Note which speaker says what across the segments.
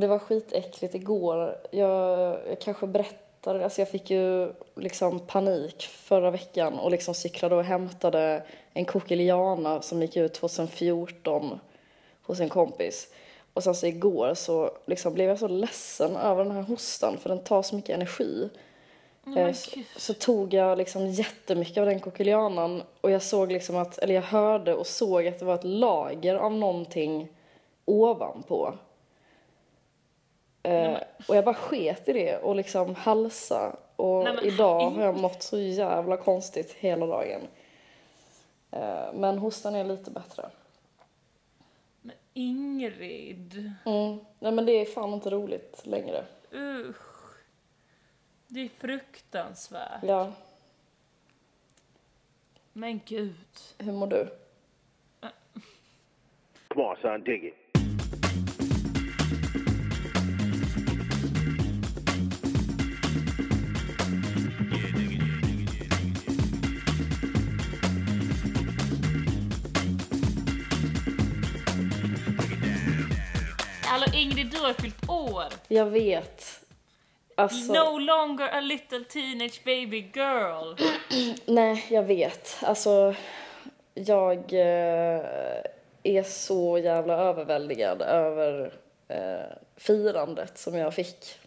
Speaker 1: Det var skitäckligt igår. Jag, jag kanske berättade, alltså jag fick ju liksom panik förra veckan och liksom cyklade och hämtade en kokiliana som gick ut 2014 hos en kompis. Och sen så igår så liksom blev jag så ledsen över den här hostan för den tar så mycket energi. Eh, så, så tog jag liksom jättemycket av den kokilianan och jag såg liksom att, eller jag hörde och såg att det var ett lager av någonting ovanpå. Eh, och jag bara sket i det och liksom halsa. Och
Speaker 2: Nej, men
Speaker 1: idag har jag mått så jävla konstigt hela dagen. Eh, men hostan är lite bättre.
Speaker 2: Men Ingrid.
Speaker 1: Mm. Nej men det är fan inte roligt längre.
Speaker 2: Usch. Det är fruktansvärt.
Speaker 1: Ja,
Speaker 2: Men gud.
Speaker 1: hur mår du?
Speaker 3: Come on, son, dig it.
Speaker 2: Hallå Ingrid, du har fyllt år.
Speaker 1: Jag vet. Alltså,
Speaker 2: No longer a little teenage baby girl.
Speaker 1: nej jag vet. Alltså, jag eh, är så jävla överväldigad över eh, firandet som jag fick.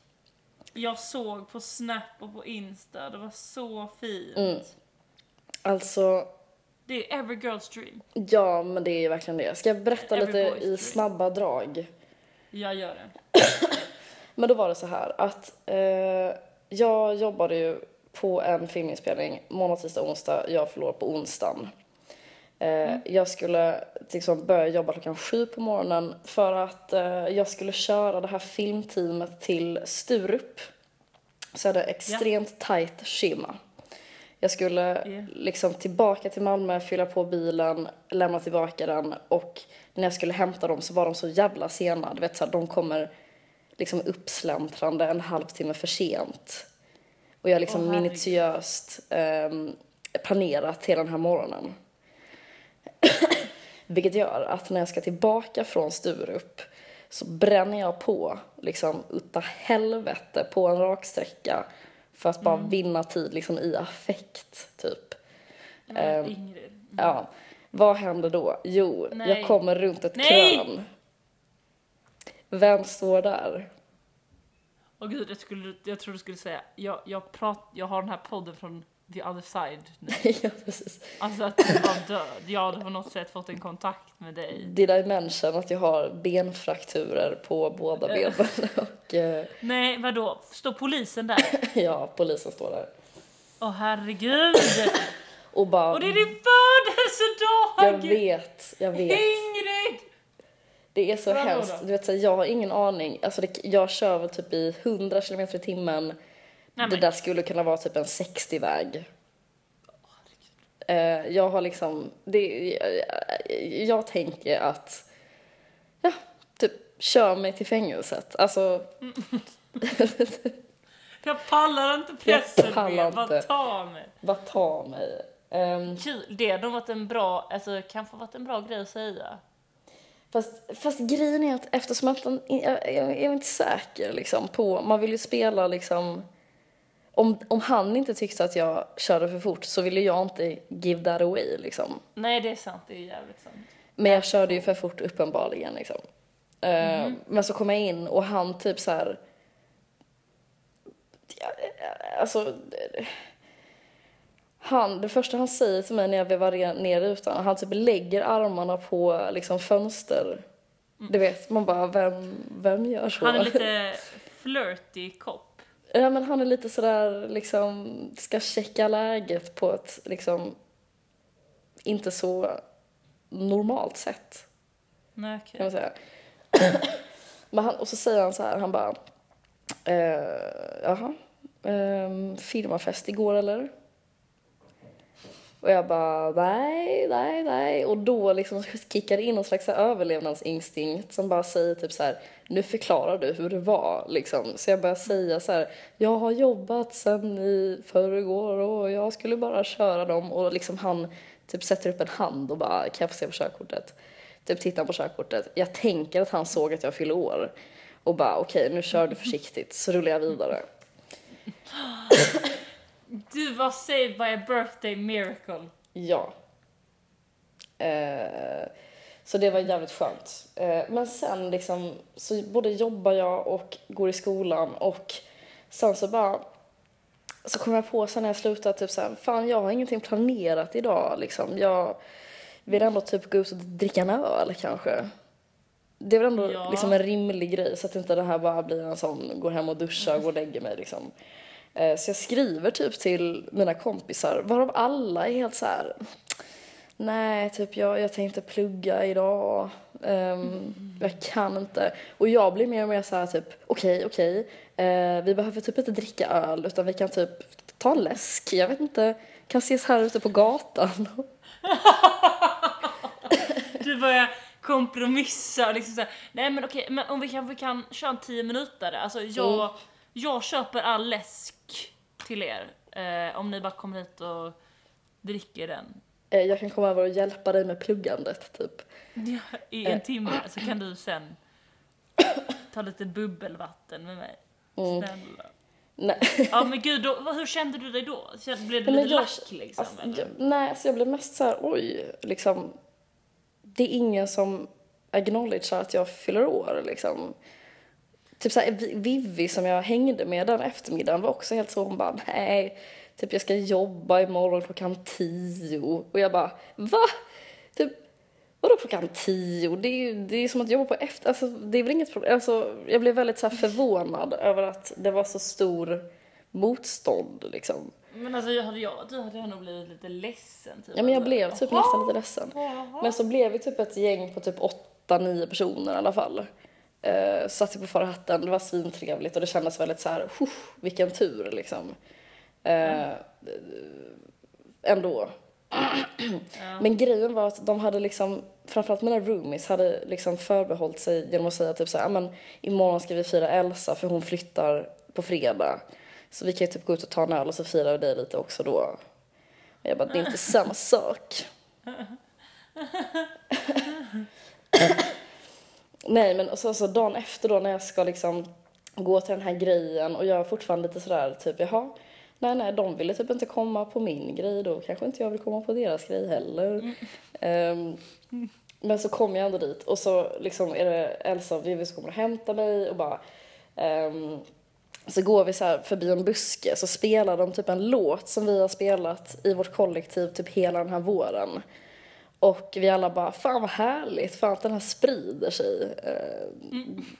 Speaker 2: Jag såg på Snap och på Insta, det var så fint.
Speaker 1: Mm. Alltså,
Speaker 2: Det är every girl's dream.
Speaker 1: ja men det är ju verkligen det. Ska jag berätta
Speaker 2: Every
Speaker 1: lite i
Speaker 2: dream.
Speaker 1: snabba drag?
Speaker 2: Jag gör det.
Speaker 1: Men då var det så här att eh, jag jobbade ju på en filminspelning måndag, tisdag, onsdag. Jag förlorade på onsdagen. Eh, Jag skulle liksom börja jobba klockan sju på morgonen för att eh, jag skulle köra det här filmteamet till Sturup. Så jag hade extremt tajt schema. Jag skulle
Speaker 2: Ja.
Speaker 1: liksom tillbaka till Malmö, fylla på bilen, lämna tillbaka den och när jag skulle hämta dem så var de så jävla sena. Du vet så här, de kommer liksom uppsläntrande en halvtimme för sent. Och jag har liksom
Speaker 2: herregud.
Speaker 1: minutiöst ehm, planerat hela den här morgonen. Vilket gör att när jag ska tillbaka från Sturup så bränner jag på liksom utta helvete på en raksträcka för att bara
Speaker 2: Mm.
Speaker 1: vinna tid liksom i affekt typ.
Speaker 2: Men
Speaker 1: Ehm,
Speaker 2: Ingrid.
Speaker 1: Ja, vad händer då? Jo,
Speaker 2: Nej.
Speaker 1: jag kommer runt ett
Speaker 2: Nej!
Speaker 1: krön. Vem står där?
Speaker 2: Åh gud, jag, skulle, jag tror du skulle säga, jag, jag, prat, jag har den här podden från the other side nu.
Speaker 1: ja, precis.
Speaker 2: Alltså att du var död. Jag hade på något sätt fått en kontakt med dig.
Speaker 1: Did I mention att jag har benfrakturer på båda benen? Och eh,
Speaker 2: Nej, vadå? Står polisen där?
Speaker 1: ja, polisen står där.
Speaker 2: Åh herregud!
Speaker 1: Och bara,
Speaker 2: Och det är din födelsedag!
Speaker 1: jag vet, jag vet.
Speaker 2: Ingrid!
Speaker 1: Det är så
Speaker 2: Vadå
Speaker 1: hemskt.
Speaker 2: då?
Speaker 1: Du vet, så här, jag har ingen aning. Alltså, det, jag kör väl typ i 100 km i timmen. Det där skulle kunna vara typ en 60-väg. Eh, jag har liksom, det, jag, jag tänker att, ja, typ kör mig till fängelset. Alltså,
Speaker 2: Jag pallar inte pressen
Speaker 1: Jag pallar
Speaker 2: mer.
Speaker 1: inte.
Speaker 2: Vad ta mig.
Speaker 1: vad tar mig? Ehm,
Speaker 2: Kul. Det hade varit en bra, alltså kanske varit en bra grej att säga.
Speaker 1: Fast, fast grejen är att eftersom att man, jag, jag, jag är inte säker liksom på, man vill ju spela liksom, om, om han inte tyckte att jag körde för fort så ville jag inte give that away liksom.
Speaker 2: Nej, det är sant. Det är jävligt sant.
Speaker 1: Men jag körde ju för fort uppenbarligen liksom. Eh,
Speaker 2: Mhm.
Speaker 1: men så kom jag in och han typ så här. Ja, alltså. Han, det första han säger till mig när jag vevar ner rutan, han typ lägger armarna på liksom fönster. Du vet, man bara, vem, vem gör så?
Speaker 2: Mm. Han är lite flirty kopp.
Speaker 1: Ja men han är lite sådär liksom, ska checka läget på ett liksom inte så normalt sätt.
Speaker 2: Nej,
Speaker 1: kan man säga. Men han, och så säger han så här, han bara, eh, jaha, eh, firmafest igår eller? Och jag bara, nej, nej, nej. Och då liksom kickar det in någon slags överlevnadsinstinkt som bara säger typ så här, nu förklarar du hur det var liksom. Så jag börjar säga så här, jag har jobbat sen i förrgår och jag skulle bara köra dem. Och liksom han typ sätter upp en hand och bara, kan jag få se på körkortet? Typ tittar på körkortet. Jag tänker att han såg att jag fyller år. och bara okej nu kör du försiktigt så rullar jag vidare.
Speaker 2: Du var saved by a birthday miracle.
Speaker 1: Ja. Eh, så det var jävligt skönt. Eh, men sen liksom så både jobbar jag och går i skolan och sen så bara så kom jag på sen när jag slutade typ såhär, fan jag har ingenting planerat idag liksom. Jag vill ändå typ gå ut och dricka en öl kanske. Det är väl ändå
Speaker 2: Ja.
Speaker 1: liksom en rimlig grej så att inte det här bara blir en sån, går hem och duschar och går och lägger mig liksom. Eh, Så jag skriver typ till mina kompisar, varav alla är helt så här. Nej, typ jag, jag tänkte plugga idag. Ehm, Jag kan inte. Och jag blir mer och mer så här typ, okej, okej. eh, vi behöver typ inte dricka öl utan vi kan typ ta en läsk. Jag vet inte, kan ses här ute på gatan.
Speaker 2: Du börjar kompromissa och liksom såhär, nej men okej, men om vi kan, vi kan köra en 10 minuter. Alltså jag,
Speaker 1: Mm.
Speaker 2: jag köper all läsk till er. Eh, om ni bara kommer hit och dricker den.
Speaker 1: Eh, Jag kan komma över och hjälpa dig med pluggandet typ.
Speaker 2: I
Speaker 1: Eh.
Speaker 2: en timme så kan du sen ta lite bubbelvatten med mig.
Speaker 1: Mm.
Speaker 2: Snälla.
Speaker 1: Nej.
Speaker 2: Ja men gud, då, hur kände du dig då? Blev du
Speaker 1: Men
Speaker 2: lite
Speaker 1: jag-
Speaker 2: lack liksom?
Speaker 1: Alltså,
Speaker 2: eller?
Speaker 1: jag, nej, alltså jag blev mest så här, oj, liksom. Det är ingen som acknowledgear att jag fyller år liksom. Typ såhär, Vivi som jag hängde med den eftermiddagen var också helt så, hon bara nej, typ jag ska jobba imorgon klockan tio. Och jag bara, va? Typ, vadå klockan tio? Det är ju det är som att jobba på efter, alltså det är väl inget problem. Alltså, jag blev väldigt så här förvånad över att det var så stor motstånd liksom.
Speaker 2: Men alltså jag hade jag du hade nog blivit lite ledsen. Typ.
Speaker 1: Ja men jag blev typ
Speaker 2: jaha,
Speaker 1: nästan lite ledsen.
Speaker 2: jaha.
Speaker 1: Men så blev vi typ ett gäng på typ åtta, nio personer i alla fall. Uh, satt på förra hatten, det var svintrevligt och det kändes väldigt så här, "Huh, vilken tur liksom. Eh, Ändå.
Speaker 2: Ja.
Speaker 1: Men grejen var att de hade liksom, framförallt mina roomies hade liksom förbehållit sig genom att säga typ så här, "Ja, men imorgon ska vi fira Elsa för hon flyttar på fredag. Så vi kan ju typ gå ut och ta en öl och så firar vi dig lite också då. Och jag bara, det är inte samma sak. Nej men så, så dagen efter då när jag ska liksom gå till den här grejen och jag är fortfarande lite sådär typ jaha, nej nej de ville typ inte komma på min grej då kanske inte jag vill komma på deras grej heller. Ehm, men så kom jag ändå dit och så liksom är det Elsa och Vivi som kommer och hämtar mig och bara ehm, så går vi så förbi en buske så spelar de typ en låt som vi har spelat i vårt kollektiv typ hela den här våren. Och vi alla bara, fan vad härligt, fan att den här sprider sig. Eh,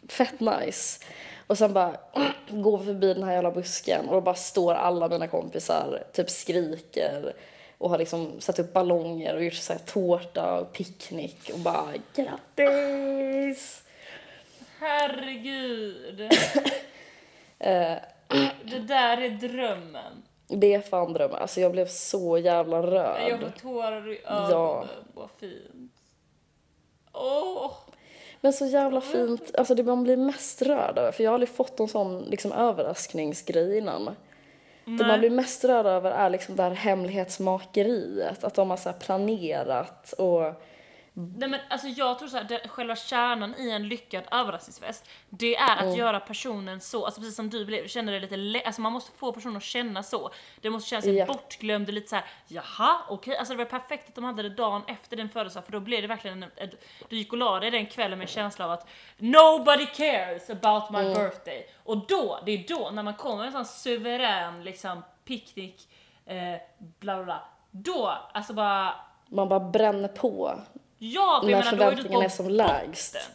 Speaker 1: Fett nice. Och sen bara går vi förbi den här jävla busken och då bara står alla mina kompisar, typ skriker och har liksom satt upp ballonger och gjort så här tårta och picknick och bara grattis!
Speaker 2: Herregud.
Speaker 1: Eh,
Speaker 2: Det där är drömmen.
Speaker 1: Det är fan drömmen. Alltså jag blev så jävla rörd.
Speaker 2: Jag får tårar i ögonen.
Speaker 1: Ja.
Speaker 2: Vad fint. Åh!
Speaker 1: Men så jävla fint, alltså det man blir mest rörd över, för jag har aldrig fått en sån liksom överraskningsgrej innan. Det man blir mest rörd över är liksom det här hemlighetsmakeriet, att de har så planerat och
Speaker 2: Nej men alltså jag tror såhär, det, själva kärnan i en lyckad överraskningsfest, det är att göra personen så, alltså precis som du blev, känner det lite alltså man måste få personen att känna så. Det måste kännas
Speaker 1: Ja.
Speaker 2: bortglömd och lite såhär, jaha okej, alltså det var perfekt att de hade det dagen efter din födelsedag för då blev det verkligen en, ett, du gick och la dig den kvällen med en känsla av att nobody cares about my birthday. Och då, det är då när man kommer med en sån suverän liksom picknick, eh, bla bla bla, då alltså bara
Speaker 1: man bara bränner på
Speaker 2: Ja, för jag menar, då är du på
Speaker 1: är som lägst.
Speaker 2: botten.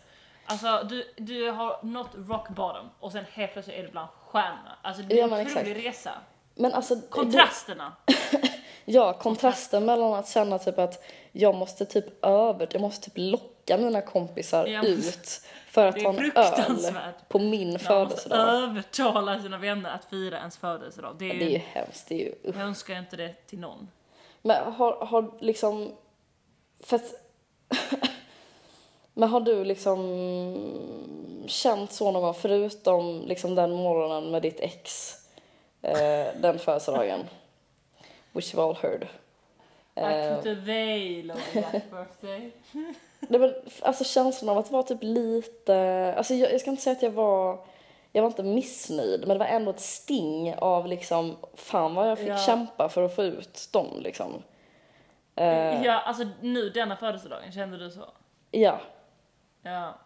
Speaker 2: Alltså du, du har nått rock bottom och sen helt plötsligt är du bland stjärnorna. Alltså det är
Speaker 1: Ja,
Speaker 2: en otrolig
Speaker 1: exakt.
Speaker 2: resa.
Speaker 1: Men alltså,
Speaker 2: Kontrasterna.
Speaker 1: ja, kontrasten mellan att känna typ att jag måste typ över, jag måste typ locka mina kompisar
Speaker 2: Ja.
Speaker 1: ut för att ta en öl på min
Speaker 2: Man måste
Speaker 1: födelsedag.
Speaker 2: övertala sina vänner att fira ens födelsedag. Det är,
Speaker 1: Det är ju hemskt, det är ju.
Speaker 2: Jag önskar inte det till någon.
Speaker 1: Men har, har liksom, för att, men har du liksom känt så någon gång förutom liksom den morgonen med ditt ex, eh, den födelsedagen? Which you've all heard.
Speaker 2: I
Speaker 1: Eh,
Speaker 2: put a veil over that birthday.
Speaker 1: Det var, alltså känslan av att vara typ lite, alltså jag, jag ska inte säga att jag var, jag var inte missnöjd, men det var ändå ett sting av liksom, fan vad jag fick
Speaker 2: Ja.
Speaker 1: kämpa för att få ut dem liksom. Eh,
Speaker 2: Ja, alltså nu denna födelsedagen, kände du så?
Speaker 1: ja.
Speaker 2: Ja.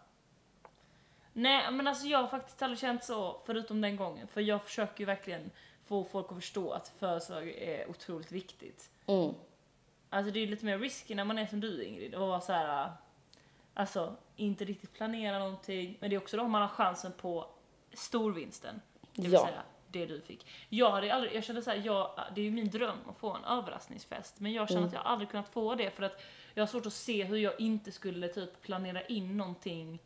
Speaker 2: Nej, men alltså jag har faktiskt aldrig känt så, förutom den gången. För jag försöker ju verkligen få folk att förstå att födelsedag är otroligt viktigt.
Speaker 1: Mm.
Speaker 2: Alltså det är lite mer risky när man är som du Ingrid och vara så här. alltså inte riktigt planera någonting. Men det är också då man har chansen på storvinsten. Det vill
Speaker 1: Ja.
Speaker 2: säga det du fick. Jag hade aldrig, jag kände så här, jag, det är ju min dröm att få en överraskningsfest. Men jag känner
Speaker 1: Mm.
Speaker 2: att jag aldrig kunnat få det för att jag har svårt att se hur jag inte skulle typ planera in någonting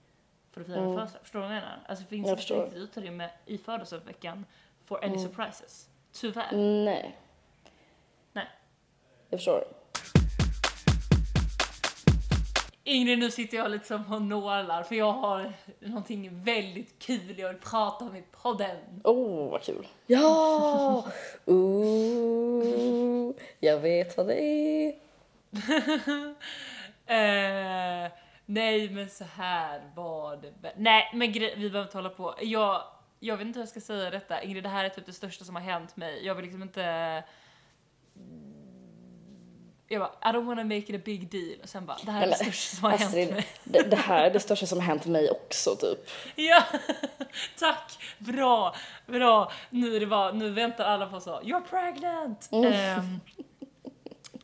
Speaker 2: för att fira
Speaker 1: Mm.
Speaker 2: födelsedag. Förstår du vad jag menar? Alltså det finns
Speaker 1: Jag
Speaker 2: inte riktigt utrymme i födelsedagsveckan for any
Speaker 1: Mm.
Speaker 2: surprises. Tyvärr.
Speaker 1: Nej.
Speaker 2: Nej.
Speaker 1: Jag förstår.
Speaker 2: Ingrid, nu sitter jag lite som på nålar för jag har någonting väldigt kul jag vill prata om i podden.
Speaker 1: Oh, vad kul. Ja! Ooh, jag vet vad det är.
Speaker 2: Eh, nej, men så här var det. Nej, men vi behöver inte hålla på. Jag, jag vet inte hur jag ska säga detta. Ingrid, det här är typ det största som har hänt mig. Jag vill liksom inte... Jag bara, I don't wanna make it a big deal. Och sen bara, det här är
Speaker 1: Nej,
Speaker 2: det största som har hänt
Speaker 1: Astrid,
Speaker 2: mig.
Speaker 1: det, det här är det största som har hänt mig också typ.
Speaker 2: Ja, tack! Bra, bra. Nu, är det bara, nu väntar alla på så, you're pregnant! Ehm,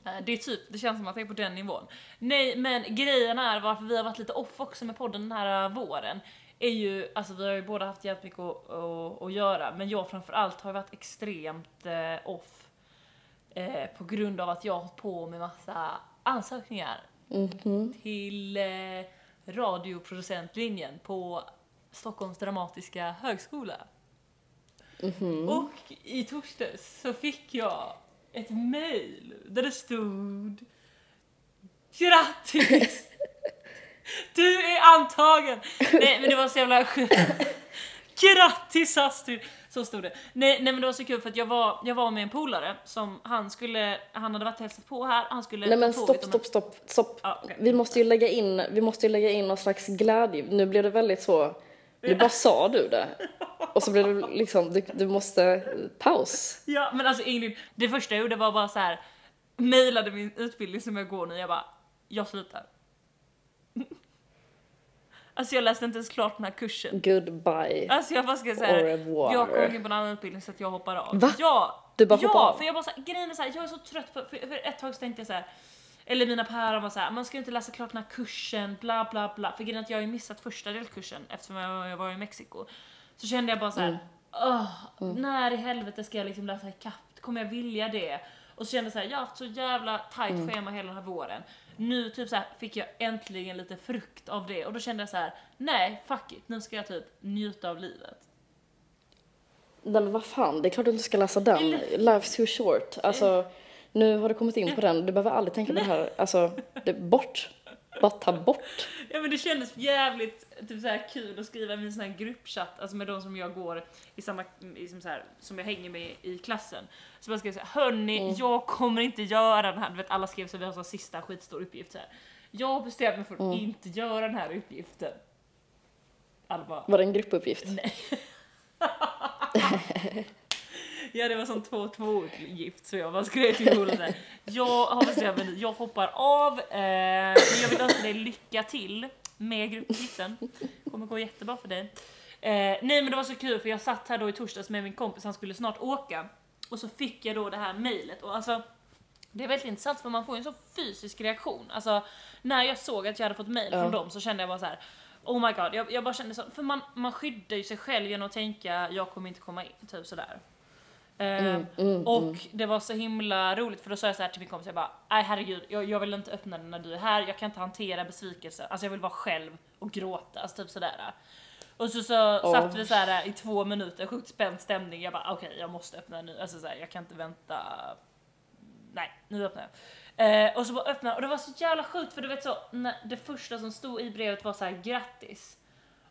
Speaker 2: eh, det är typ, det känns som att det är på den nivån. Nej, men grejen är varför vi har varit lite off också med podden den här eh, våren. Är ju, alltså vi har ju båda haft jättemycket att, att, att göra, men jag framförallt har varit extremt eh, off. Eh, på grund av att jag har hållit på med massa ansökningar
Speaker 1: Mhm.
Speaker 2: till eh, radioproducentlinjen på Stockholms dramatiska högskola.
Speaker 1: Mhm.
Speaker 2: Och i torsdags så fick jag ett mail där det stod Grattis! Du är antagen! Nej men det var så jävla. Grattis Astrid! Så stod det. Nej, nej men det var så kul för att jag var, jag var med en polare som han skulle, han hade varit och hälsat på här, han skulle
Speaker 1: Nej men stopp, stopp, stopp, stopp.
Speaker 2: Ja, okej.
Speaker 1: Vi måste ju lägga in, vi måste ju lägga in någon slags glädje. Nu blev det väldigt så, nu bara sa du det. Och så blev det liksom, du, du måste, paus.
Speaker 2: Ja men alltså Ingrid, det första jag gjorde var bara så här mejlade min utbildning som jag går nu, jag bara, jag slutar. Alltså jag läste inte ens klart den här kursen.
Speaker 1: Goodbye.
Speaker 2: Alltså jag bara ska säga, jag kommer in på en annan utbildning så att jag hoppar av.
Speaker 1: Va?
Speaker 2: Ja!
Speaker 1: Du bara
Speaker 2: ja,
Speaker 1: hoppar av?
Speaker 2: för jag bara så här, grejen är så här, jag är så trött på, för, för ett tag så tänkte jag så här. Eller mina päron var så här, man ska inte läsa klart den här kursen, bla bla bla. För grejen är att jag har ju missat första delkursen eftersom jag, jag var i Mexiko. Så kände jag bara så här,
Speaker 1: Mm.
Speaker 2: "Åh, när i helvete ska jag liksom läsa ikapp? Kommer jag vilja det? Och så kände jag så här, jag har haft så jävla tight
Speaker 1: Mm.
Speaker 2: schema hela den här våren. Nu typ så här, fick jag äntligen lite frukt av det och då kände jag så här, nej fuck it, nu ska jag typ njuta av livet.
Speaker 1: Nej men vad fan, det är klart du inte ska läsa den. Life's too short. Alltså, nu har du kommit in på den, du behöver aldrig tänka på det här. Alltså, det, bort. Bara ta bort.
Speaker 2: Ja men det kändes jävligt typ så här kul att skriva i min sån här gruppchatt, alltså med de som jag går i samma, i som, så här, som jag hänger med i klassen. Så bara skrev såhär, hörni, jag kommer inte göra den här, du vet alla skrev så vi har så sista skitstor uppgift så här. Jag har bestämt mig för att inte göra den här uppgiften. Alla bara,
Speaker 1: Var det en gruppuppgift?
Speaker 2: nej. Ja det var som två tvågift så jag bara skrev till Ola Jag har bestämt mig nu, jag hoppar av eh, men jag vill önska dig lycka till med gruppgiften Kommer gå jättebra för dig eh, Nej men det var så kul för jag satt här då i torsdags med min kompis, han skulle snart åka Och så fick jag då det här mejlet och alltså det är väldigt intressant för man får ju en så fysisk reaktion. Alltså när jag såg att jag hade fått mail
Speaker 1: Ja.
Speaker 2: från dem så kände jag bara så här. Oh my god, jag, jag bara kände så, för man, man skyddar ju sig själv genom att tänka jag kommer inte komma in, typ sådär. Ehm,
Speaker 1: mm,
Speaker 2: och det var så himla roligt för då sa jag så här till min kompis, jag bara nej herregud, jag, jag vill inte öppna den när du är här, jag kan inte hantera besvikelse, alltså jag vill vara själv och gråta, alltså typ sådär. Och så, så
Speaker 1: Åh.
Speaker 2: satt vi så här i två minuter, sjukt spänd stämning, jag bara okej jag måste öppna nu, alltså så här, jag kan inte vänta nej, nu öppnar jag. Eh, och så bara öppnade och det var så jävla sjukt för du vet så, när det första som stod i brevet var så här grattis.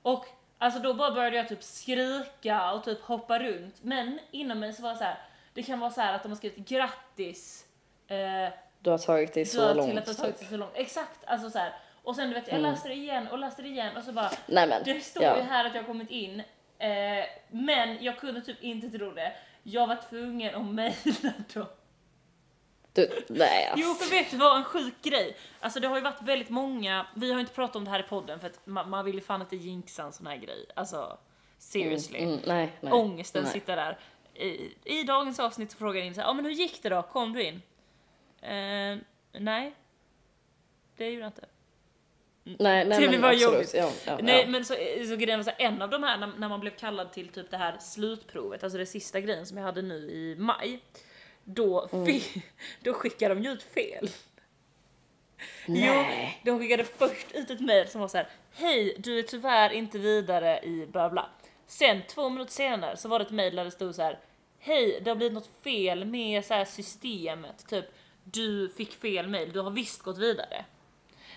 Speaker 2: Och alltså då bara började jag typ skrika och typ hoppa runt. Men inom mig så var det så här, det kan vara så här att de har skrivit grattis eh,
Speaker 1: Du har tagit dig
Speaker 2: så
Speaker 1: så
Speaker 2: till
Speaker 1: långt.
Speaker 2: att det har tagit
Speaker 1: typ.
Speaker 2: så långt. Exakt, alltså så här. Och sen du vet, jag läste det igen och läste det igen och så bara,
Speaker 1: Nej men,
Speaker 2: det står
Speaker 1: ja.
Speaker 2: ju här att jag har kommit in. Eh, men jag kunde typ inte tro det. Jag var tvungen att mejla dem.
Speaker 1: Du, nej alltså.
Speaker 2: Jo, för vet du vad? En sjuk grej. Alltså det har ju varit väldigt många, vi har ju inte pratat om det här i podden för att man, man vill ju fan inte jinxa en sån här grej. Alltså, seriously.
Speaker 1: Mm, nej, nej.
Speaker 2: Ångesten
Speaker 1: nej.
Speaker 2: sitter där. I, I dagens avsnitt så frågar jag in så här, ja men hur gick det då? Kom du in? Eh, nej. Det gjorde jag inte.
Speaker 1: Nej, nej
Speaker 2: Det
Speaker 1: men
Speaker 2: var
Speaker 1: absolut.
Speaker 2: jobbigt.
Speaker 1: Ja, ja,
Speaker 2: Nej
Speaker 1: ja.
Speaker 2: men så, så grejen var så här, en av de här när, när man blev kallad till typ det här slutprovet, alltså det sista grejen som jag hade nu i maj. Då,
Speaker 1: Mm.
Speaker 2: då skickade de ut fel.
Speaker 1: Nej.
Speaker 2: Jo, de skickade först ut ett mejl som var så här: Hej, du är tyvärr inte vidare i bla bla. Sen två minuter senare så var det ett mejl där det stod så här: Hej, det har blivit något fel med så här systemet. Typ, du fick fel mejl, du har visst gått vidare.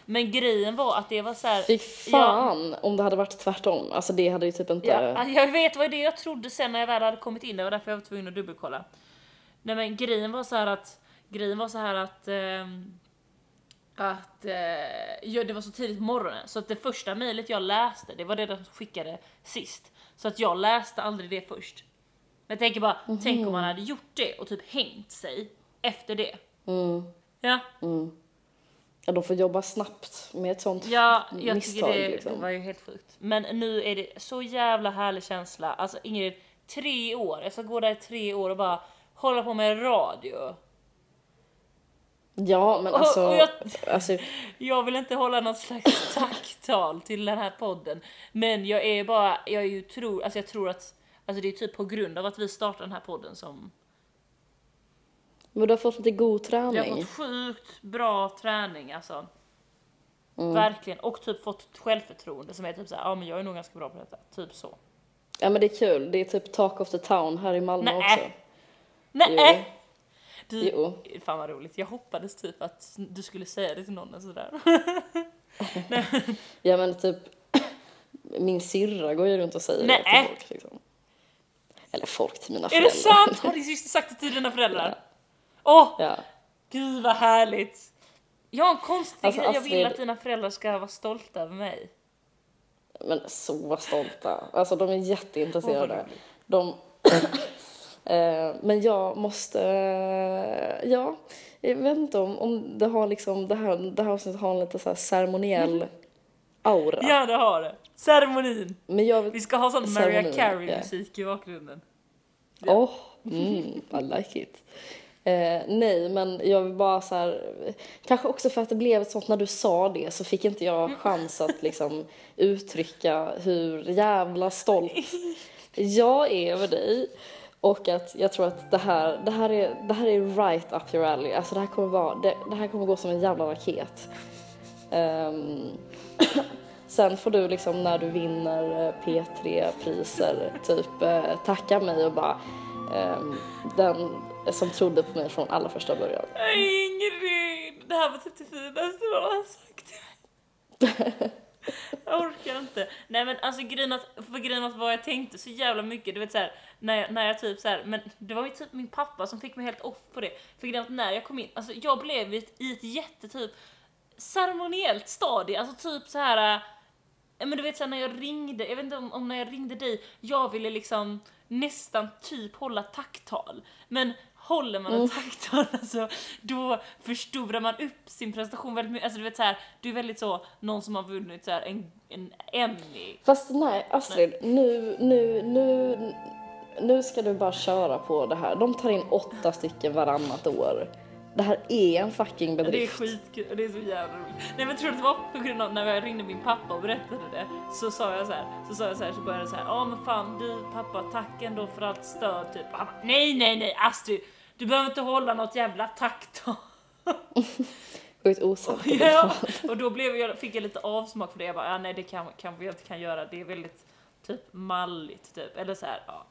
Speaker 2: Men grejen var att det var så här.
Speaker 1: Fy fan om det hade varit tvärtom. Alltså det hade ju typ inte...
Speaker 2: Ja, jag vet vad det jag trodde sen när jag väl hade kommit in, det var därför jag var tvungen att dubbelkolla. Nej men grejen var så här att, grejen var så här att, ehm, att, eh, ja, det var så tidigt på morgonen så att det första mejlet jag läste, det var det de skickade sist. Så att jag läste aldrig det först. Men jag tänker bara, tänk om man hade gjort det och typ hängt sig efter det.
Speaker 1: Mm,
Speaker 2: Ja,
Speaker 1: ja, de får jobba snabbt med ett sånt
Speaker 2: ja jag
Speaker 1: misstag.
Speaker 2: tycker det
Speaker 1: liksom.
Speaker 2: var ju helt sjukt. Men nu är det så jävla härlig känsla. Alltså Ingrid, tre år, jag ska gå där i tre år och bara hålla på med radio.
Speaker 1: Ja, men
Speaker 2: Och-
Speaker 1: alltså...
Speaker 2: och jag-
Speaker 1: alltså
Speaker 2: Jag vill inte hålla något slags tacktal till den här podden, men jag är bara, jag är ju tror, alltså jag tror att, alltså det är typ på grund av att vi startar den här podden som
Speaker 1: men du har fått lite god
Speaker 2: jag har
Speaker 1: träning.
Speaker 2: fått sjukt bra träning alltså.
Speaker 1: Mm.
Speaker 2: Verkligen, och typ fått självförtroende som är typ såhär, ja men jag är nog ganska bra på detta, typ så.
Speaker 1: Ja men det är kul. Det är typ talk of the town här i Malmö
Speaker 2: Nej.
Speaker 1: också.
Speaker 2: Nej! Du,
Speaker 1: Jo.
Speaker 2: fan vad roligt, jag hoppades typ att du skulle säga det till någon eller sådär.
Speaker 1: Ja men typ min syrra går ju runt och säger det
Speaker 2: Nej.
Speaker 1: till folk. Liksom. Eller folk till mina
Speaker 2: Är
Speaker 1: föräldrar.
Speaker 2: det sant? Har din syster sagt det till dina föräldrar? Åh!
Speaker 1: Ja.
Speaker 2: Gud vad härligt! Jag har en konstig
Speaker 1: Alltså,
Speaker 2: grej, jag vill
Speaker 1: Astrid-
Speaker 2: att dina föräldrar ska vara stolta över mig.
Speaker 1: Men så stolta. Alltså de är jätteintresserade.
Speaker 2: roligt.
Speaker 1: De... Eh, men jag måste, eh, ja, jag vet inte om, om det har liksom, det här, det här avsnittet har en lite så här ceremoniell aura.
Speaker 2: Ja det har det. Ceremonin.
Speaker 1: Men jag
Speaker 2: Vi ska ha sån Mariah Carey
Speaker 1: ja.
Speaker 2: musik i bakgrunden.
Speaker 1: åh, mm, I like it. Eh, nej, men jag vill bara så här, kanske också för att det blev ett sånt, när du sa det så fick inte jag chans att liksom uttrycka hur jävla stolt jag är över dig. Och att jag tror att det här, det här, är, det här är right up your alley. Alltså det här kommer vara, det, det här kommer gå som en jävla raket. Ehm, sen får du liksom när du vinner eh, P3-priser typ eh, tacka mig och bara ehm, den som trodde på mig från allra första början.
Speaker 2: Ingrid! Det här var typ det finaste någon har sagt till mig. Jag orkar inte. Nej men alltså grejen att, för grejen att vad jag tänkte så jävla mycket, du vet såhär, när jag, när jag typ såhär, men det var ju typ min pappa som fick mig helt off på det. För grejen att när jag kom in, alltså jag blev i ett, i ett jättetyp ceremoniellt stadie, alltså typ så här. Eh, men du vet såhär när jag ringde, jag vet inte om, om när jag ringde dig, jag ville liksom nästan typ hålla tacktal. Men håller man ett tacktal alltså, då förstorar man upp sin prestation väldigt mycket. Alltså du vet såhär, du är väldigt så, någon som har vunnit såhär en, en Emmy.
Speaker 1: Fast nej, Astrid, nu, nu, nu, nu ska du bara köra på det här. De tar in åtta stycken varannat år. Det här är en fucking
Speaker 2: Det är
Speaker 1: bedrift.
Speaker 2: skitkul det är så jävla roligt. Nej men tror att det var på grund av när jag ringde min pappa och berättade det så sa jag så här, så sa jag så här, så började jag så här, ja men fan du pappa tack ändå för allt stöd typ. Han bara, nej nej nej Astrid, du behöver inte hålla något jävla tacktal.
Speaker 1: Sjukt osäker.
Speaker 2: Ja, och då blev jag, fick jag lite avsmak för det. Jag bara, ja, nej det kan, kanske jag inte kan göra. Det är väldigt typ malligt typ. Eller så här, ja.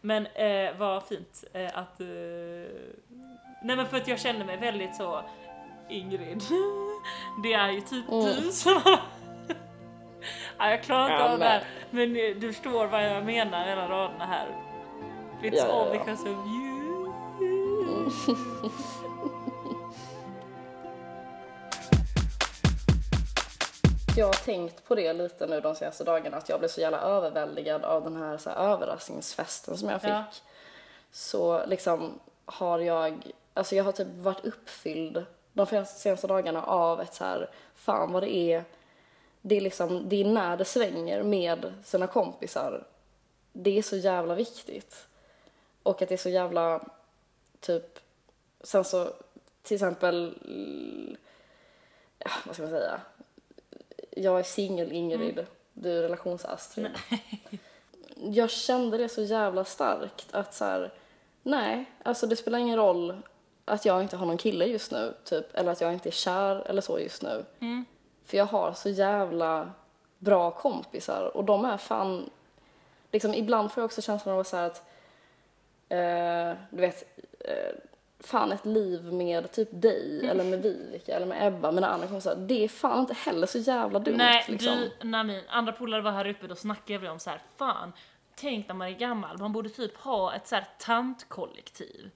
Speaker 2: Men eh, vad fint eh, att... Eh, nej men för att jag känner mig väldigt så Ingrid, det är ju typ du som... ja, jag klarar inte
Speaker 1: Ja,
Speaker 2: av det
Speaker 1: men-
Speaker 2: här. Men eh, du förstår vad jag menar mellan raderna här. It's
Speaker 1: Ja,
Speaker 2: all because of you.
Speaker 1: Jag har tänkt på det lite nu de senaste dagarna, att jag blev så jävla överväldigad av den här, så här överraskningsfesten som jag fick.
Speaker 2: Ja.
Speaker 1: Så liksom har jag, alltså jag har typ varit uppfylld de senaste dagarna av ett så här, fan vad det är, det är liksom, det är när det svänger med sina kompisar. Det är så jävla viktigt. Och att det är så jävla, typ, sen så till exempel, ja, vad ska man säga, jag är singel Ingrid, du är relations-Astrid. Jag kände det så jävla starkt att så här, nej, alltså det spelar ingen roll att jag inte har någon kille just nu, typ, eller att jag inte är kär eller så just nu. För jag har så jävla bra kompisar och de är fan, liksom ibland får jag också känslan av så att, eh, du vet, eh, fan ett liv med typ dig eller med Vivica eller med Ebba, mina andra kompisar, det är fan inte heller så jävla dumt
Speaker 2: Nej,
Speaker 1: liksom.
Speaker 2: du, när min andra polare var här uppe då snackade vi om så här, fan, tänk när man är gammal, man borde typ ha ett så här tantkollektiv.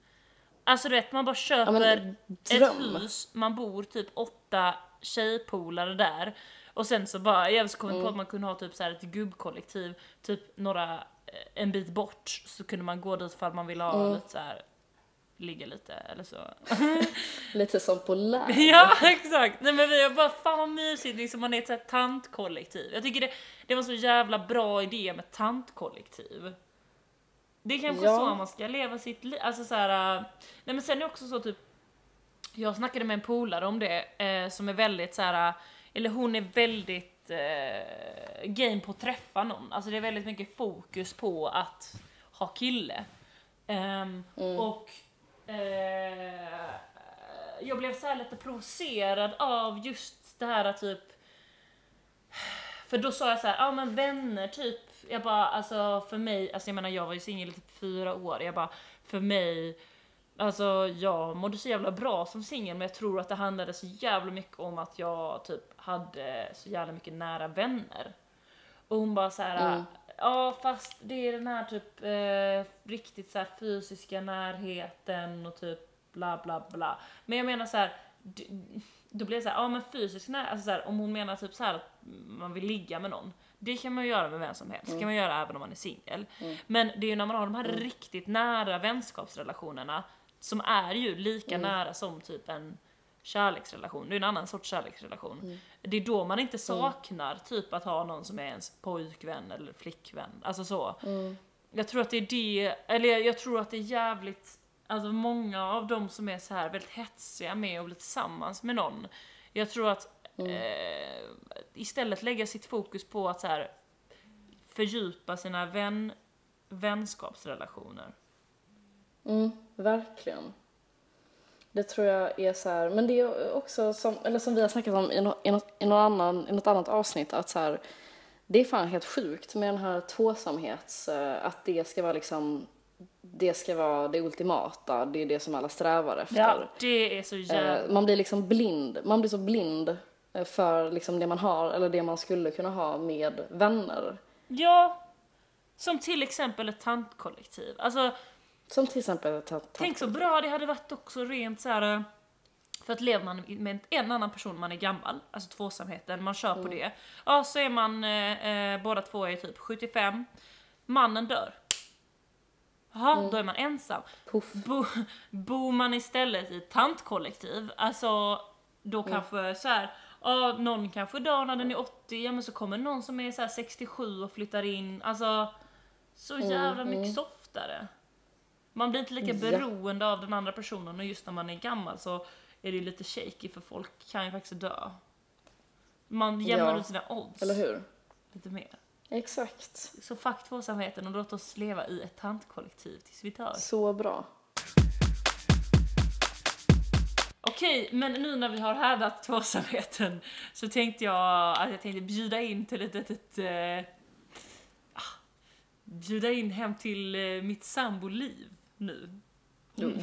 Speaker 2: Alltså du vet, man bara köper
Speaker 1: men,
Speaker 2: ett hus, man bor typ åtta tjejpolare där och sen så bara, jag så kom jag på att man kunde ha typ så här ett gubbkollektiv, typ några, eh, en bit bort så kunde man gå dit för att man ville ha lite så här ligga lite eller så.
Speaker 1: Lite som på lär.
Speaker 2: Ja exakt! Nej men vi har bara fan vad mysigt liksom man är ett sånt tantkollektiv. Jag tycker det, det var så jävla bra idé med tantkollektiv. Det är kanske
Speaker 1: Ja.
Speaker 2: så man ska leva sitt liv, alltså så här. äh, Nej men sen är det också så typ, jag snackade med en polare om det eh, som är väldigt så här. äh, eller hon är väldigt eh, game på att träffa någon. Alltså det är väldigt mycket fokus på att ha kille. Ehm, Och eh, jag blev så här lite provocerad av just det här typ för då sa jag så här, ja men vänner typ. Jag bara, alltså för mig, alltså jag menar jag var ju singel i typ fyra år. Jag bara, för mig, alltså jag mådde så jävla bra som singel men jag tror att det handlade så jävla mycket om att jag typ hade så jävla mycket nära vänner. Och hon bara så här, mm ja fast det är den här typ eh, riktigt så här fysiska närheten och typ bla bla bla. Men jag menar så här, då blir det så här, ja men fysisk närhet, alltså så här, om hon menar typ så här att man vill ligga med någon. Det kan man ju göra med vem som helst, det kan man göra även om man är singel. Men det är ju när man har de här riktigt nära vänskapsrelationerna som är ju lika nära som typ en kärleksrelation, det är en annan sorts kärleksrelation. Det är då man inte saknar typ att ha någon som är ens pojkvän eller flickvän, alltså så. Jag tror att det är det, eller jag, tror att det är jävligt, alltså många av dem som är så här väldigt hetsiga med att bli tillsammans med någon. Jag tror att eh, istället lägga sitt fokus på att så här fördjupa sina vän, vänskapsrelationer.
Speaker 1: Mm, verkligen. Det tror jag är så här, men det är också som, eller som vi har snackat om i, nå, i, något, i, annan, i något annat avsnitt, att så här, det är fan helt sjukt med den här tvåsamhets, eh, att det ska vara liksom, det ska vara det ultimata, det är det som alla strävar efter.
Speaker 2: Det är så jävla...
Speaker 1: Eh, man blir liksom blind, man blir så blind eh, för liksom det man har, eller det man skulle kunna ha med vänner.
Speaker 2: Ja, som till exempel ett tantkollektiv. Alltså,
Speaker 1: Som till exempel ta, ta,
Speaker 2: tänk så bra det hade varit också rent så här. För att lever man med en annan person man är gammal, alltså tvåsamheten, man kör på det. Ja, så är man, eh, eh, båda två är typ 75, mannen dör. Jaha, då är man ensam.
Speaker 1: Puff.
Speaker 2: Bo, bor man istället i tantkollektiv, alltså då
Speaker 1: Mm.
Speaker 2: kanske så här, ja, någon kanske dör när den är 80, ja men så kommer någon som är så här 67 och flyttar in, alltså så
Speaker 1: Mm,
Speaker 2: jävla mycket softare. Man blir inte lika beroende av den andra personen och just när man är gammal så är det ju lite shaky för folk kan ju faktiskt dö. Man jämnar
Speaker 1: Ja,
Speaker 2: ut sina odds
Speaker 1: Eller hur?
Speaker 2: lite mer.
Speaker 1: Exakt.
Speaker 2: Så fuck tvåsamheten och låt oss leva i ett tantkollektiv tills vi dör.
Speaker 1: Så bra.
Speaker 2: Okej, men nu när vi har härdat tvåsamheten så tänkte jag att jag tänkte bjuda in till ett litet... Eh, ah, bjuda in hem till eh, mitt samboliv nu.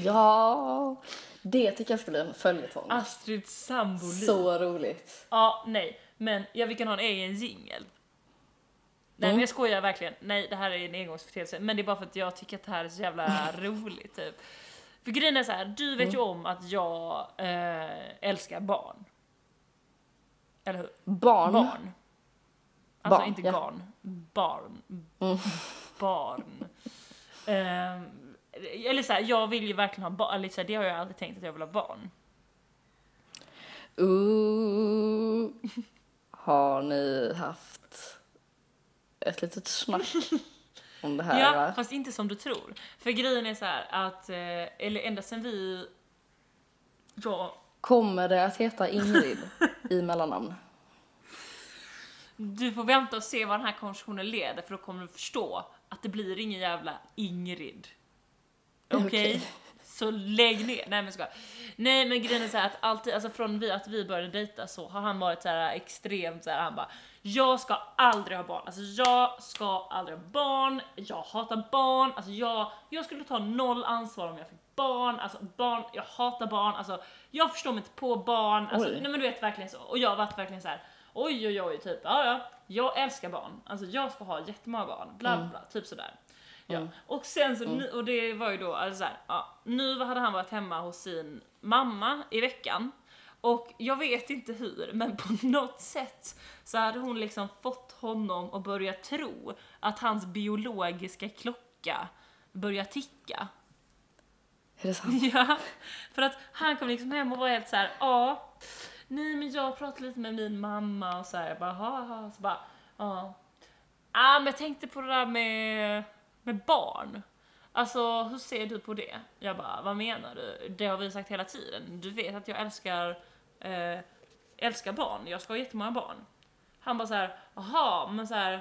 Speaker 1: Ja, det tycker jag ska bli en följetong.
Speaker 2: Astrids samboliv.
Speaker 1: Så roligt.
Speaker 2: Ja, nej. Men ja, vi kan ha en egen jingel. Nej
Speaker 1: Mm.
Speaker 2: men jag skojar verkligen. Nej det här är en engångsföreteelse. Men det är bara för att jag tycker att det här är så jävla roligt typ. För grejen är så här, du vet ju
Speaker 1: Mm.
Speaker 2: om att jag eh, älskar barn. Eller hur?
Speaker 1: Barn.
Speaker 2: Barn. Alltså
Speaker 1: Barn,
Speaker 2: inte
Speaker 1: ja.
Speaker 2: garn. Barn.
Speaker 1: Mm.
Speaker 2: Barn. Ehm, eller så här, jag vill ju verkligen ha barn. Här, det har jag aldrig tänkt att jag vill ha barn.
Speaker 1: Ooh. Har ni haft ett litet snack om det här?
Speaker 2: Ja,
Speaker 1: va?
Speaker 2: fast inte som du tror. För grejen är så här att, eh, eller ända sen vi, ja,
Speaker 1: Kommer det att heta Ingrid i mellannamn?
Speaker 2: du får vänta och se vad den här konversationen leder för då kommer du förstå att det blir ingen jävla Ingrid. Okej?
Speaker 1: Okej.
Speaker 2: Så lägg ner. Nej men ska. Nej men grejen är så att alltid, alltså från vi, att vi började dejta så har han varit så här extremt så här, han bara jag ska aldrig ha barn, alltså jag ska aldrig ha barn, jag hatar barn, alltså jag, jag skulle ta noll ansvar om jag fick barn, alltså barn, jag hatar barn, alltså jag förstår mig inte på barn, alltså
Speaker 1: Oj.
Speaker 2: nej men du vet verkligen så. Och jag har varit verkligen så här. oj oj oj typ, ja ja, jag älskar barn, alltså jag ska ha jättemånga barn, bla bla, bla typ sådär. Ja.
Speaker 1: Mm.
Speaker 2: Och sen så, nu, och det var ju då, alltså så här, ja, nu hade han varit hemma hos sin mamma i veckan. Och jag vet inte hur, men på något sätt så hade hon liksom fått honom att börja tro att hans biologiska klocka börjar ticka.
Speaker 1: Är det sant?
Speaker 2: Ja, för att han kom liksom hem och var helt så här, ja, nej men jag pratade lite med min mamma och så här, jag bara, ha, ha, så bara, ja. Ja, men jag tänkte på det där med, med barn. Alltså, hur ser du på det? Jag bara, vad menar du? Det har vi sagt hela tiden. Du vet att jag älskar, eh, älskar barn. Jag ska ha jättemånga barn. Han bara så här, jaha, men så här,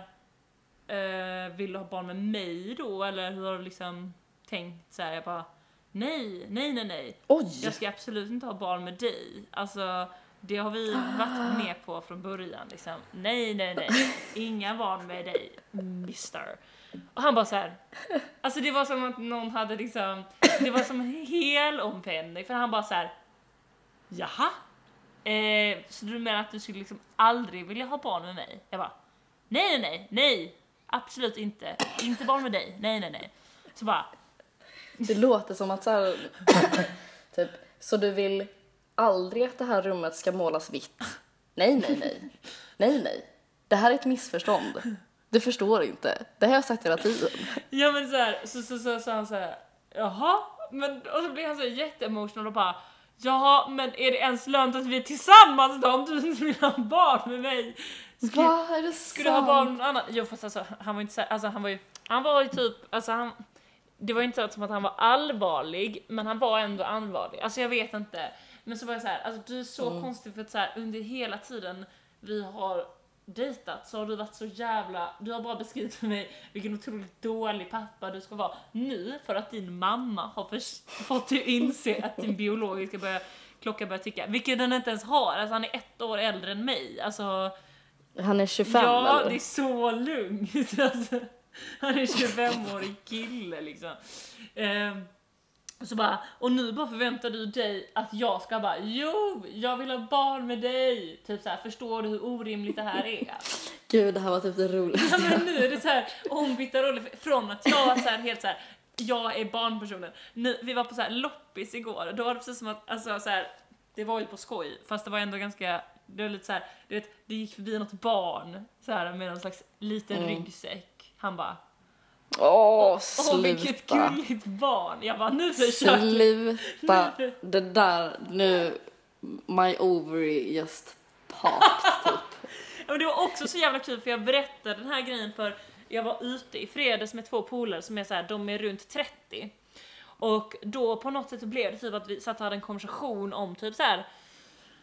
Speaker 2: eh, vill du ha barn med mig då? Eller hur har du liksom tänkt? Så här, jag bara, nej, nej, nej, nej.
Speaker 1: Oj!
Speaker 2: Jag ska absolut inte ha barn med dig. Alltså, det har vi varit med på från början. Liksom. Nej, nej, nej. Inga barn med dig, mister. Och han bara så här. Alltså det var som att någon hade liksom, det var som en hel omvändning. För han bara så här. Jaha? Eh, så du menar att du skulle liksom aldrig vilja ha barn med mig? Jag bara, nej, nej, nej, nej. Absolut inte. Inte barn med dig. Nej, nej, nej. Så bara,
Speaker 1: Det låter som att så här, typ, så du vill aldrig att det här rummet ska målas vitt? Nej, nej, nej. Nej, nej. Det här är ett missförstånd. Du förstår inte. Det har jag sagt hela tiden.
Speaker 2: Ja men så här, så så så sa han så här, jaha, men och så blev han så jätteemotional och bara Jaha, men är det ens lönt att vi är tillsammans då om du inte vill ha barn med mig? Skulle,
Speaker 1: Vad är det
Speaker 2: skulle du ha barn med någon annan? Jo fast alltså han var inte så här, alltså han var ju, han var ju typ, alltså han det var inte så som att han var allvarlig, men han var ändå allvarlig. Alltså jag vet inte. Men så var jag så här, alltså du är så
Speaker 1: Mm.
Speaker 2: konstig för att så här, under hela tiden vi har dejtat så har du varit så jävla, du har bara beskrivit för mig vilken otroligt dålig pappa du ska vara nu för att din mamma har fått dig inse att din biologiska börjar, klocka börjar ticka. Vilket den inte ens har, alltså han är ett år äldre än mig. Alltså,
Speaker 1: Han är 25
Speaker 2: ja
Speaker 1: eller?
Speaker 2: det är så lugnt. Alltså, han är 25-årig kille liksom. Ehm, så bara, och nu bara förväntar du dig att jag ska bara jo, jag vill ha barn med dig. Typ så här, förstår du hur orimligt det här är?
Speaker 1: Gud, det här var typ det
Speaker 2: Ja,
Speaker 1: roligaste.
Speaker 2: men nu är det så här ombytta roller från att jag var så här helt så här jag är barnpersonen. Nu, vi var på så här loppis igår, då var det precis som att, alltså så här, det var ju på skoj, fast det var ändå ganska, det var lite så här, du vet, det gick förbi något barn så här med någon slags liten
Speaker 1: Mm.
Speaker 2: ryggsäck. Han bara,
Speaker 1: Åh,
Speaker 2: åh vilket
Speaker 1: sluta.
Speaker 2: gulligt barn. Jag bara, nu försöker
Speaker 1: Sluta. Det där, nu, my ovary just popped typ.
Speaker 2: Men det var också så jävla kul för jag berättade den här grejen för jag var ute i fredags med två polare som är så här, de är runt 30. Och då på något sätt så blev det typ att vi satt och hade en konversation om typ så här.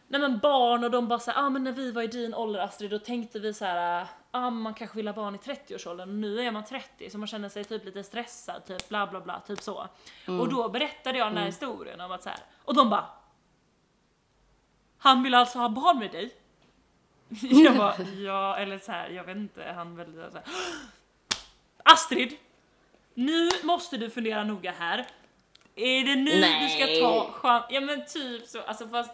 Speaker 2: Nej men barn och de bara såhär, ah, men när vi var i din ålder Astrid då tänkte vi så här, ah, man kanske vill ha barn i 30-årsåldern och nu är man 30 så man känner sig typ lite stressad, typ bla bla bla, typ så. Och då berättade jag den här historien om att så här, och de bara Han vill alltså ha barn med dig? Jag bara, ja eller så här, jag vet inte, han väldigt så här. Astrid! Nu måste du fundera noga här. Är det nu du ska
Speaker 1: Nej.
Speaker 2: ta chans? Ja men typ så, alltså fast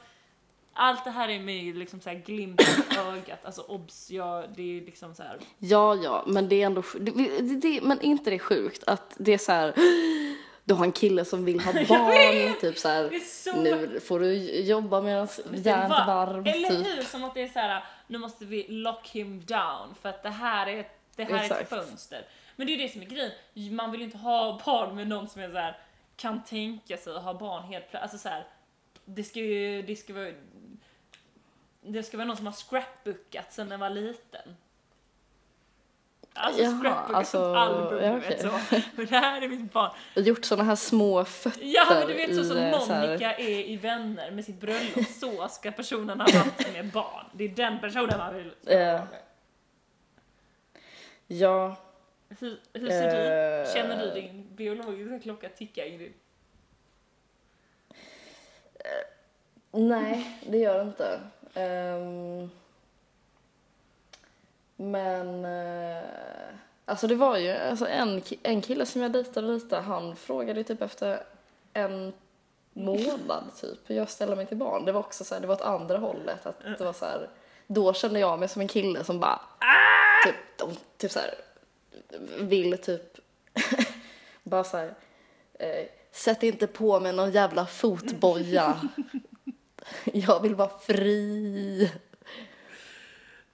Speaker 2: allt det här är med liksom så här glimt i ögat, alltså obs, ja, det är liksom så här.
Speaker 1: Ja, ja, men det är ändå det, det, det, Men inte det är sjukt att det är så här. du har en kille som vill ha barn, typ så här,
Speaker 2: Det är så-
Speaker 1: nu får du jobba medan järnet är varmt.
Speaker 2: Eller
Speaker 1: Typ.
Speaker 2: hur? Som att det är så här, nu måste vi lock him down för att det här är, det här är ett fönster. Men det är ju det som är grejen, man vill ju inte ha barn med någon som är så här, kan tänka sig att ha barn helt plötsligt. Alltså så här, det ska ju, det ska vara, det ska vara någon som har scrapbookat sen den var liten. Alltså
Speaker 1: Jaha,
Speaker 2: scrapbookat
Speaker 1: alltså,
Speaker 2: som album,
Speaker 1: ja,
Speaker 2: du vet så. Men det här är mitt barn.
Speaker 1: Gjort såna här små fötter
Speaker 2: Ja men du vet så som
Speaker 1: eh, så här-
Speaker 2: Monica är i Vänner med sitt bröllop, så ska personen ha varit med barn. Det är den personen man vill
Speaker 1: Eh.
Speaker 2: med.
Speaker 1: Ja,
Speaker 2: Hur, hur ser du?
Speaker 1: Eh.
Speaker 2: Känner du din biologiska klocka ticka Ingrid?
Speaker 1: nej det gör det inte. Ehm, men, eh, alltså det var ju alltså en, en kille som jag dejtade lite, han frågade ju typ efter en månad typ hur jag ställer mig till barn. Det var också så här, det var åt andra hållet. Att det var så här, då kände jag mig som en kille som bara, typ, de, typ så här, vill typ bara så här, eh, sätt inte på mig någon jävla fotboja. jag vill vara fri.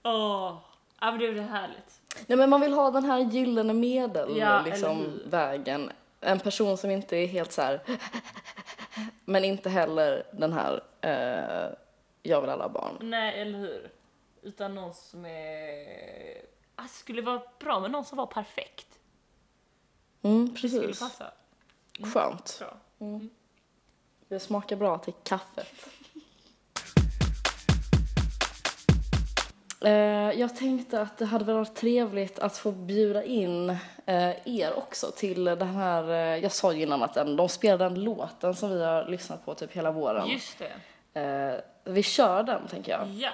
Speaker 2: Åh, ja men det är väl härligt.
Speaker 1: Nej men man vill ha den här gyllene medel
Speaker 2: Ja, eller
Speaker 1: liksom
Speaker 2: hur?
Speaker 1: vägen. En person som inte är helt så här men inte heller den här eh, jag vill alla barn.
Speaker 2: Nej, eller hur? Utan någon som är... Alltså, skulle vara bra med någon som var perfekt.
Speaker 1: Mm,
Speaker 2: Det skulle
Speaker 1: precis.
Speaker 2: passa.
Speaker 1: Skönt.
Speaker 2: Bra.
Speaker 1: Det smakar bra till kaffet. Jag tänkte att det hade varit trevligt att få bjuda in eh, er också till den här, eh, jag sa ju innan att de spelar den låten som vi har lyssnat på typ hela våren.
Speaker 2: Just det.
Speaker 1: Eh, vi kör den tänker jag.
Speaker 2: Ja.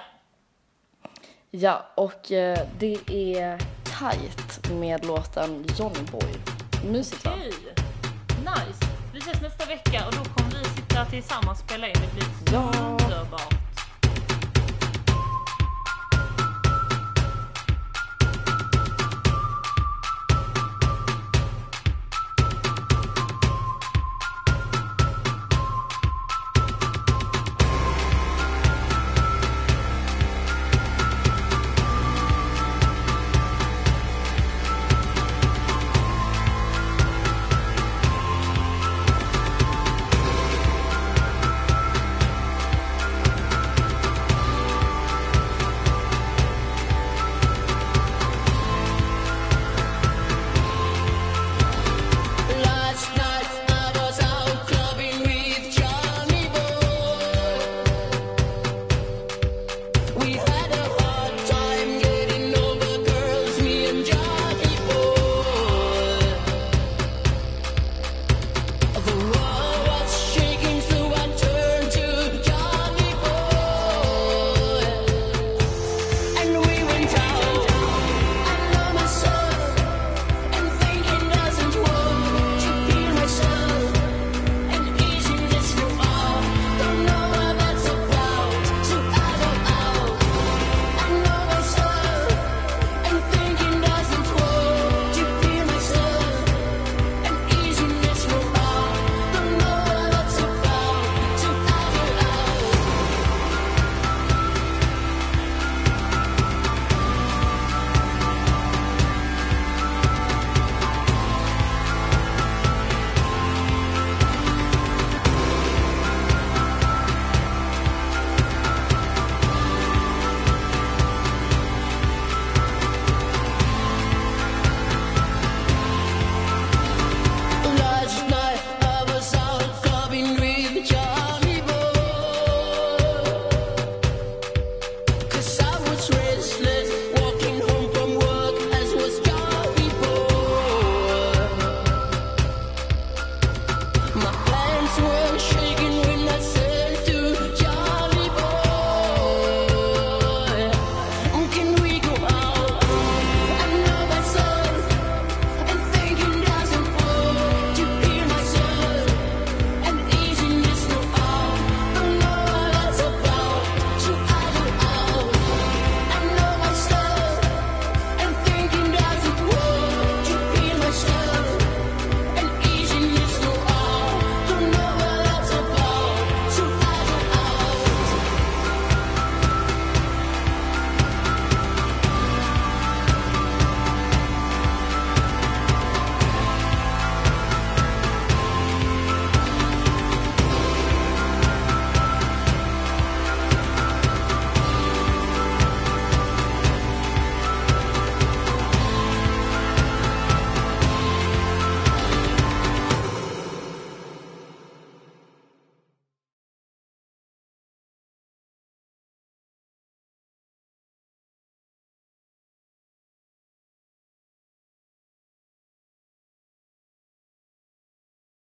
Speaker 1: Ja, och eh, det är Tight med låten Johnny Boy. Mysigt va?
Speaker 2: Okej. Nice. Vi ses nästa vecka och då kommer vi sitta tillsammans och spela in. Det blir
Speaker 1: Ja.
Speaker 2: underbart.